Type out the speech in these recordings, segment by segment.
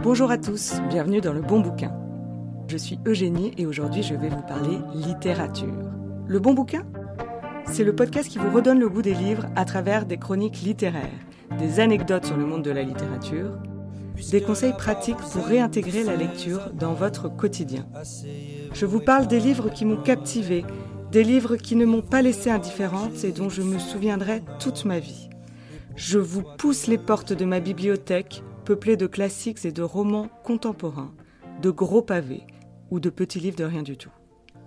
Bonjour à tous, bienvenue dans le bon bouquin. Je suis Eugénie et aujourd'hui je vais vous parler littérature. Le bon bouquin C'est le podcast qui vous redonne le goût des livres à travers des chroniques littéraires, des anecdotes sur le monde de la littérature, des conseils pratiques pour réintégrer la lecture dans votre quotidien. Je vous parle des livres qui m'ont captivé, des livres qui ne m'ont pas laissé indifférente et dont je me souviendrai toute ma vie. Je vous pousse les portes de ma bibliothèque peuplée de classiques et de romans contemporains, de gros pavés ou de petits livres de rien du tout.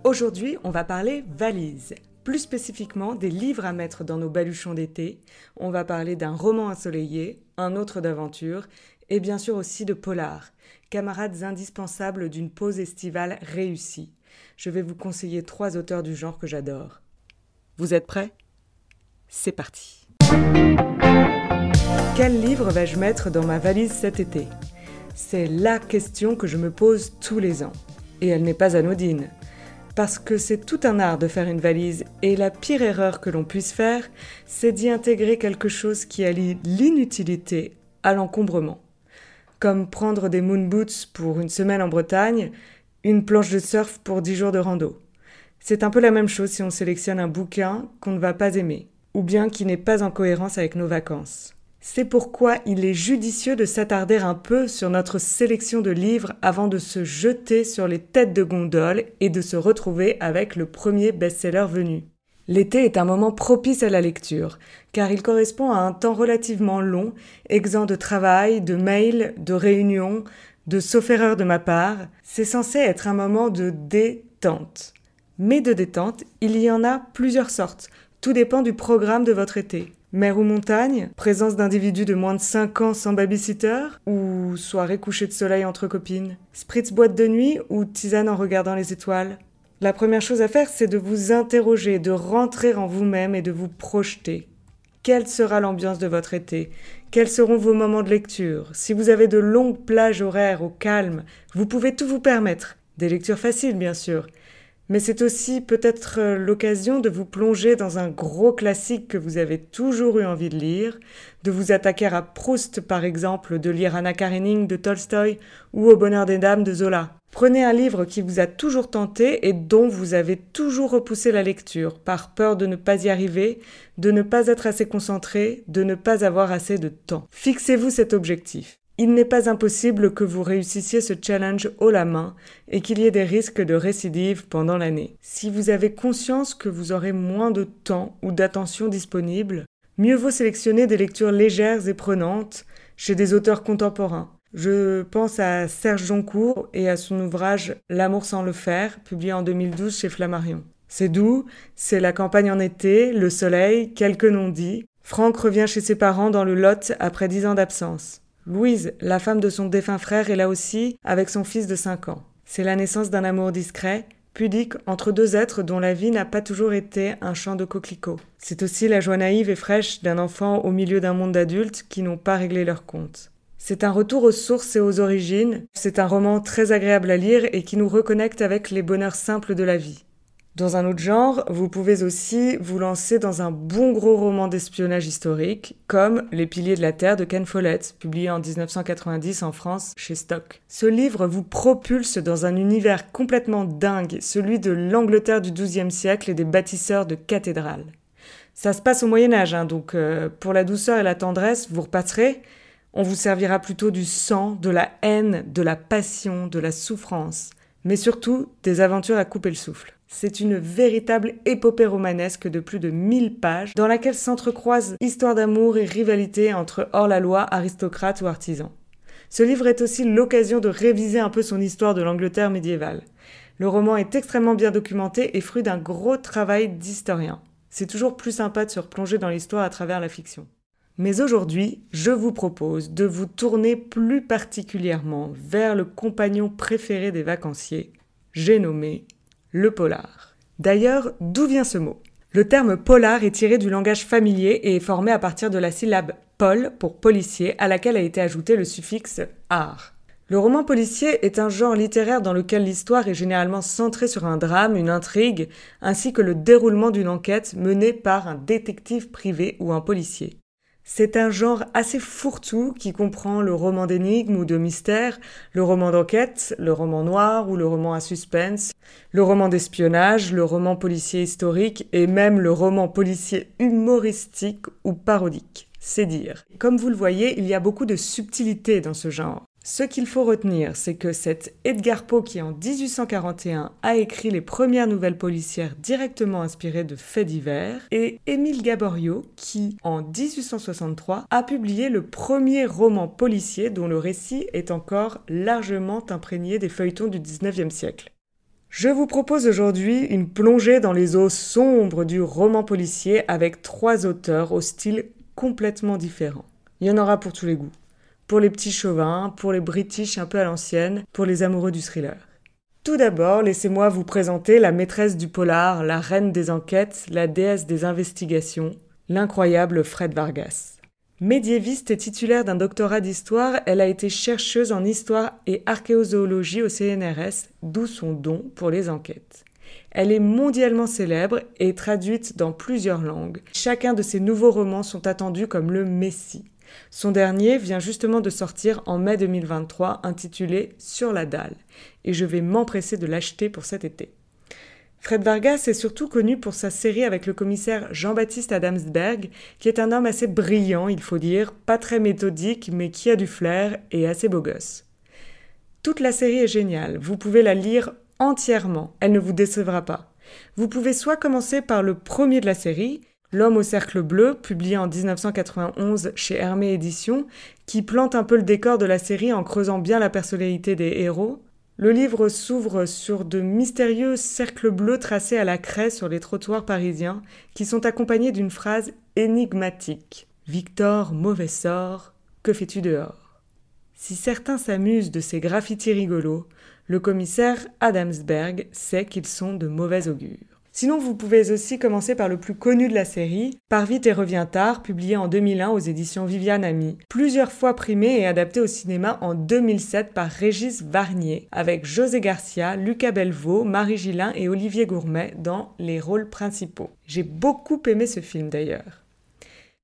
Aujourd'hui, on va parler valises. Plus spécifiquement, des livres à mettre dans nos baluchons d'été. On va parler d'un roman ensoleillé, un autre d'aventure, et bien sûr aussi de polar, camarades indispensables d'une pause estivale réussie. Je vais vous conseiller trois auteurs du genre que j'adore. Vous êtes prêts? C'est parti. Quel livre vais-je mettre dans ma valise cet été? C'est la question que je me pose tous les ans. Et elle n'est pas anodine. Parce que c'est tout un art de faire une valise, et la pire erreur que l'on puisse faire, c'est d'y intégrer quelque chose qui allie l'inutilité à l'encombrement. Comme prendre des moon boots pour une semaine en Bretagne, une planche de surf pour dix jours de rando. C'est un peu la même chose si on sélectionne un bouquin qu'on ne va pas aimer, ou bien qui n'est pas en cohérence avec nos vacances. C'est pourquoi il est judicieux de s'attarder un peu sur notre sélection de livres avant de se jeter sur les têtes de gondole et de se retrouver avec le premier best-seller venu. L'été est un moment propice à la lecture, car il correspond à un temps relativement long, exempt de travail, de mails, de réunions, de sauf erreur de ma part. C'est censé être un moment de détente. Mais de détente, il y en a plusieurs sortes. Tout dépend du programme de votre été. Mer ou montagne, présence d'individus de moins de 5 ans sans babysitter, ou soirée couchée de soleil entre copines, spritz boîte de nuit ou tisane en regardant les étoiles. La première chose à faire, c'est de vous interroger, de rentrer en vous-même et de vous projeter. Quelle sera l'ambiance de votre été? Quels seront vos moments de lecture? Si vous avez de longues plages horaires au calme, vous pouvez tout vous permettre. Des lectures faciles, bien sûr, mais c'est aussi peut-être euh, l'occasion de vous plonger dans un gros classique que vous avez toujours eu envie de lire, de vous attaquer à Proust par exemple, de lire Anna Karenine de Tolstoï ou Au bonheur des dames de Zola. Prenez un livre qui vous a toujours tenté et dont vous avez toujours repoussé la lecture, par peur de ne pas y arriver, de ne pas être assez concentré, de ne pas avoir assez de temps. Fixez-vous cet objectif. Il n'est pas impossible que vous réussissiez ce challenge haut la main et qu'il y ait des risques de récidive pendant l'année. Si vous avez conscience que vous aurez moins de temps ou d'attention disponible, mieux vaut sélectionner des lectures légères et prenantes chez des auteurs contemporains. Je pense à Serge Joncourt et à son ouvrage L'amour sans le faire, publié en 2012 chez Flammarion. C'est doux, c'est la campagne en été, le soleil, quelques non-dits. Franck revient chez ses parents dans le Lot après dix ans d'absence. Louise, la femme de son défunt frère, est là aussi, avec son fils de 5 ans. C'est la naissance d'un amour discret, pudique entre deux êtres dont la vie n'a pas toujours été un champ de coquelicots. C'est aussi la joie naïve et fraîche d'un enfant au milieu d'un monde d'adultes qui n'ont pas réglé leur compte. C'est un retour aux sources et aux origines, c'est un roman très agréable à lire et qui nous reconnecte avec les bonheurs simples de la vie. Dans un autre genre, vous pouvez aussi vous lancer dans un bon gros roman d'espionnage historique, comme Les piliers de la Terre de Ken Follett, publié en 1990 en France chez Stock. Ce livre vous propulse dans un univers complètement dingue, celui de l'Angleterre du XIIe siècle et des bâtisseurs de cathédrales. Ça se passe au Moyen Âge, hein, donc euh, pour la douceur et la tendresse, vous repasserez. On vous servira plutôt du sang, de la haine, de la passion, de la souffrance, mais surtout des aventures à couper le souffle. C'est une véritable épopée romanesque de plus de 1000 pages dans laquelle s'entrecroisent histoire d'amour et rivalité entre hors-la-loi, aristocrates ou artisans. Ce livre est aussi l'occasion de réviser un peu son histoire de l'Angleterre médiévale. Le roman est extrêmement bien documenté et fruit d'un gros travail d'historien. C'est toujours plus sympa de se replonger dans l'histoire à travers la fiction. Mais aujourd'hui, je vous propose de vous tourner plus particulièrement vers le compagnon préféré des vacanciers, j'ai nommé le polar. D'ailleurs, d'où vient ce mot? Le terme polar est tiré du langage familier et est formé à partir de la syllabe pol pour policier à laquelle a été ajouté le suffixe ar. Le roman policier est un genre littéraire dans lequel l'histoire est généralement centrée sur un drame, une intrigue, ainsi que le déroulement d'une enquête menée par un détective privé ou un policier. C'est un genre assez fourre-tout qui comprend le roman d'énigmes ou de mystère, le roman d'enquête, le roman noir ou le roman à suspense, le roman d'espionnage, le roman policier historique et même le roman policier humoristique ou parodique. C'est dire. Comme vous le voyez, il y a beaucoup de subtilité dans ce genre. Ce qu'il faut retenir, c'est que cet Edgar Poe qui en 1841 a écrit les premières nouvelles policières directement inspirées de faits divers, et Émile Gaborio qui en 1863 a publié le premier roman policier dont le récit est encore largement imprégné des feuilletons du 19e siècle. Je vous propose aujourd'hui une plongée dans les eaux sombres du roman policier avec trois auteurs au style complètement différent. Il y en aura pour tous les goûts pour les petits chauvins, pour les british un peu à l'ancienne, pour les amoureux du thriller. Tout d'abord, laissez-moi vous présenter la maîtresse du polar, la reine des enquêtes, la déesse des investigations, l'incroyable Fred Vargas. Médiéviste et titulaire d'un doctorat d'histoire, elle a été chercheuse en histoire et archéozoologie au CNRS, d'où son don pour les enquêtes. Elle est mondialement célèbre et traduite dans plusieurs langues. Chacun de ses nouveaux romans sont attendus comme le Messie. Son dernier vient justement de sortir en mai 2023 intitulé Sur la dalle et je vais m'empresser de l'acheter pour cet été. Fred Vargas est surtout connu pour sa série avec le commissaire Jean-Baptiste Adamsberg, qui est un homme assez brillant, il faut dire, pas très méthodique, mais qui a du flair et assez beau gosse. Toute la série est géniale, vous pouvez la lire entièrement, elle ne vous décevra pas. Vous pouvez soit commencer par le premier de la série, L'homme au cercle bleu, publié en 1991 chez Hermé Éditions, qui plante un peu le décor de la série en creusant bien la personnalité des héros. Le livre s'ouvre sur de mystérieux cercles bleus tracés à la craie sur les trottoirs parisiens, qui sont accompagnés d'une phrase énigmatique. Victor, mauvais sort, que fais-tu dehors? Si certains s'amusent de ces graffitis rigolos, le commissaire Adamsberg sait qu'ils sont de mauvais augure. Sinon, vous pouvez aussi commencer par le plus connu de la série, Par vite et revient tard, publié en 2001 aux éditions Viviane Ami, plusieurs fois primé et adapté au cinéma en 2007 par Régis Varnier, avec José Garcia, Lucas Belvaux, Marie Gillin et Olivier Gourmet dans les rôles principaux. J'ai beaucoup aimé ce film d'ailleurs.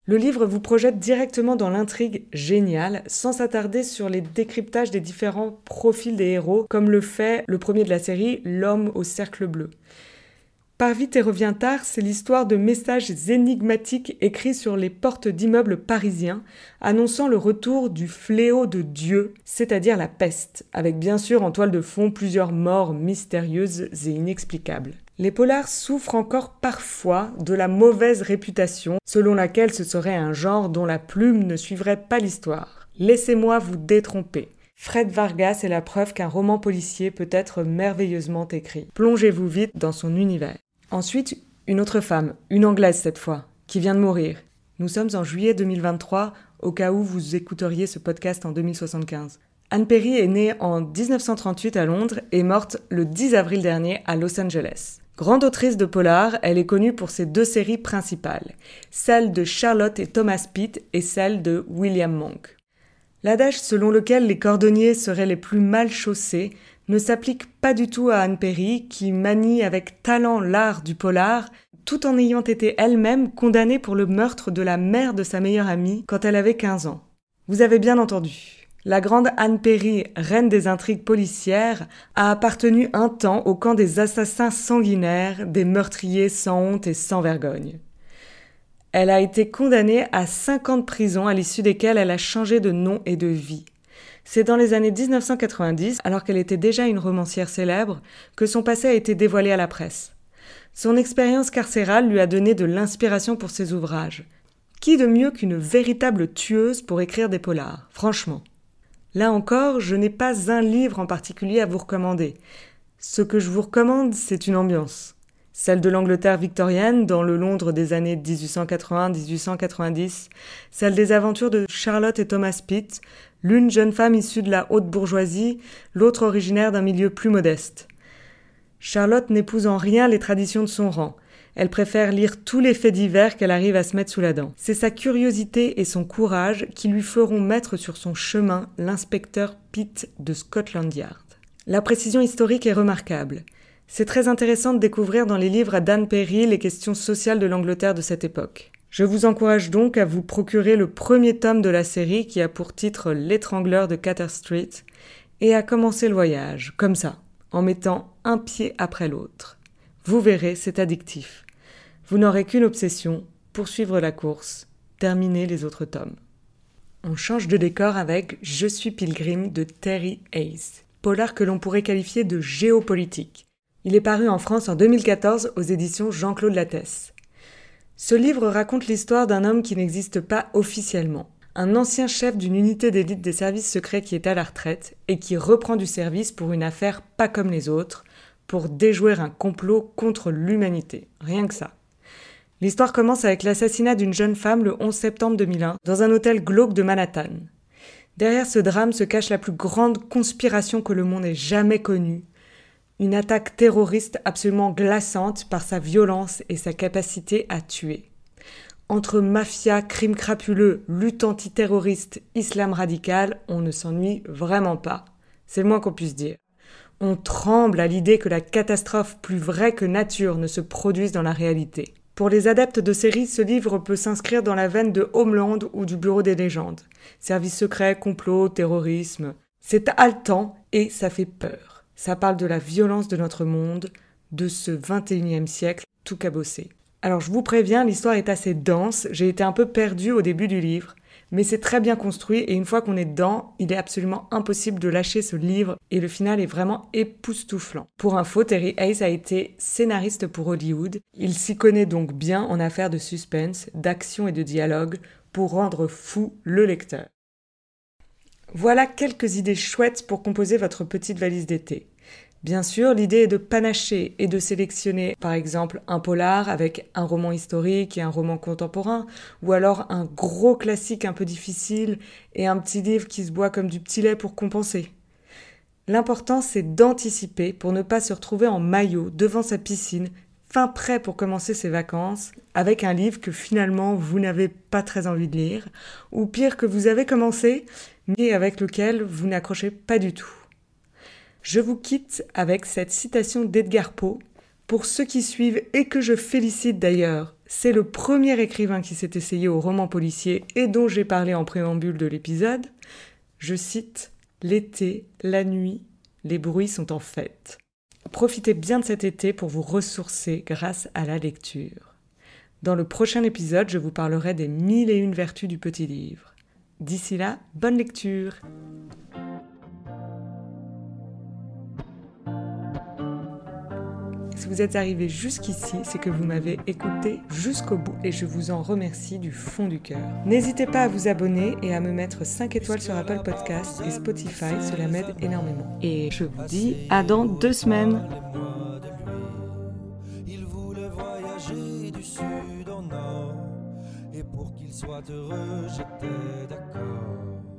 Le livre vous projette directement dans l'intrigue géniale, sans s'attarder sur les décryptages des différents profils des héros, comme le fait le premier de la série, L'homme au cercle bleu. Par vite et revient tard, c'est l'histoire de messages énigmatiques écrits sur les portes d'immeubles parisiens, annonçant le retour du fléau de Dieu, c'est-à-dire la peste, avec bien sûr en toile de fond plusieurs morts mystérieuses et inexplicables. Les polars souffrent encore parfois de la mauvaise réputation selon laquelle ce serait un genre dont la plume ne suivrait pas l'histoire. Laissez-moi vous détromper. Fred Vargas est la preuve qu'un roman policier peut être merveilleusement écrit. Plongez-vous vite dans son univers. Ensuite, une autre femme, une Anglaise cette fois, qui vient de mourir. Nous sommes en juillet 2023, au cas où vous écouteriez ce podcast en 2075. Anne Perry est née en 1938 à Londres et morte le 10 avril dernier à Los Angeles. Grande autrice de polar, elle est connue pour ses deux séries principales, celle de Charlotte et Thomas Pitt et celle de William Monk. L'adage selon lequel les cordonniers seraient les plus mal chaussés ne s'applique pas du tout à Anne Perry, qui manie avec talent l'art du polar, tout en ayant été elle-même condamnée pour le meurtre de la mère de sa meilleure amie quand elle avait 15 ans. Vous avez bien entendu. La grande Anne Perry, reine des intrigues policières, a appartenu un temps au camp des assassins sanguinaires, des meurtriers sans honte et sans vergogne. Elle a été condamnée à 5 ans de prison à l'issue desquels elle a changé de nom et de vie. C'est dans les années 1990, alors qu'elle était déjà une romancière célèbre, que son passé a été dévoilé à la presse. Son expérience carcérale lui a donné de l'inspiration pour ses ouvrages. Qui de mieux qu'une véritable tueuse pour écrire des polars, franchement? Là encore, je n'ai pas un livre en particulier à vous recommander. Ce que je vous recommande, c'est une ambiance. Celle de l'Angleterre victorienne dans le Londres des années 1880-1890, celle des aventures de Charlotte et Thomas Pitt, l'une jeune femme issue de la haute bourgeoisie, l'autre originaire d'un milieu plus modeste. Charlotte n'épouse en rien les traditions de son rang. Elle préfère lire tous les faits divers qu'elle arrive à se mettre sous la dent. C'est sa curiosité et son courage qui lui feront mettre sur son chemin l'inspecteur Pitt de Scotland Yard. La précision historique est remarquable. C'est très intéressant de découvrir dans les livres à Dan Perry les questions sociales de l'Angleterre de cette époque. Je vous encourage donc à vous procurer le premier tome de la série qui a pour titre L'étrangleur de Cater Street et à commencer le voyage, comme ça, en mettant un pied après l'autre. Vous verrez, c'est addictif. Vous n'aurez qu'une obsession, poursuivre la course, terminer les autres tomes. On change de décor avec Je suis Pilgrim de Terry Hayes, polar que l'on pourrait qualifier de géopolitique. Il est paru en France en 2014 aux éditions Jean-Claude Lattès. Ce livre raconte l'histoire d'un homme qui n'existe pas officiellement, un ancien chef d'une unité d'élite des services secrets qui est à la retraite et qui reprend du service pour une affaire pas comme les autres, pour déjouer un complot contre l'humanité. Rien que ça. L'histoire commence avec l'assassinat d'une jeune femme le 11 septembre 2001 dans un hôtel glauque de Manhattan. Derrière ce drame se cache la plus grande conspiration que le monde ait jamais connue, une attaque terroriste absolument glaçante par sa violence et sa capacité à tuer. Entre mafia, crimes crapuleux, lutte antiterroriste, islam radical, on ne s'ennuie vraiment pas. C'est le moins qu'on puisse dire. On tremble à l'idée que la catastrophe plus vraie que nature ne se produise dans la réalité. Pour les adeptes de séries, ce livre peut s'inscrire dans la veine de Homeland ou du Bureau des légendes. Service secret, complot, terrorisme. C'est haletant et ça fait peur. Ça parle de la violence de notre monde, de ce 21e siècle tout cabossé. Alors je vous préviens, l'histoire est assez dense, j'ai été un peu perdue au début du livre, mais c'est très bien construit et une fois qu'on est dedans, il est absolument impossible de lâcher ce livre et le final est vraiment époustouflant. Pour info, Terry Hayes a été scénariste pour Hollywood. Il s'y connaît donc bien en affaires de suspense, d'action et de dialogue pour rendre fou le lecteur. Voilà quelques idées chouettes pour composer votre petite valise d'été. Bien sûr, l'idée est de panacher et de sélectionner par exemple un polar avec un roman historique et un roman contemporain, ou alors un gros classique un peu difficile et un petit livre qui se boit comme du petit lait pour compenser. L'important c'est d'anticiper pour ne pas se retrouver en maillot devant sa piscine, fin prêt pour commencer ses vacances, avec un livre que finalement vous n'avez pas très envie de lire, ou pire que vous avez commencé, mais avec lequel vous n'accrochez pas du tout. Je vous quitte avec cette citation d'Edgar Poe. Pour ceux qui suivent et que je félicite d'ailleurs, c'est le premier écrivain qui s'est essayé au roman policier et dont j'ai parlé en préambule de l'épisode. Je cite L'été, la nuit, les bruits sont en fête. Profitez bien de cet été pour vous ressourcer grâce à la lecture. Dans le prochain épisode, je vous parlerai des mille et une vertus du petit livre. D'ici là, bonne lecture Si vous êtes arrivé jusqu'ici, c'est que vous m'avez écouté jusqu'au bout et je vous en remercie du fond du cœur. N'hésitez pas à vous abonner et à me mettre 5 étoiles sur Apple Podcasts et Spotify, cela m'aide énormément. Et je vous dis à dans deux semaines. Et pour qu'il soit heureux, j'étais d'accord.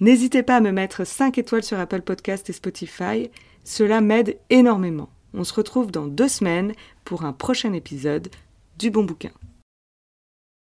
N'hésitez pas à me mettre 5 étoiles sur Apple Podcast et Spotify, cela m'aide énormément. On se retrouve dans deux semaines pour un prochain épisode du bon bouquin.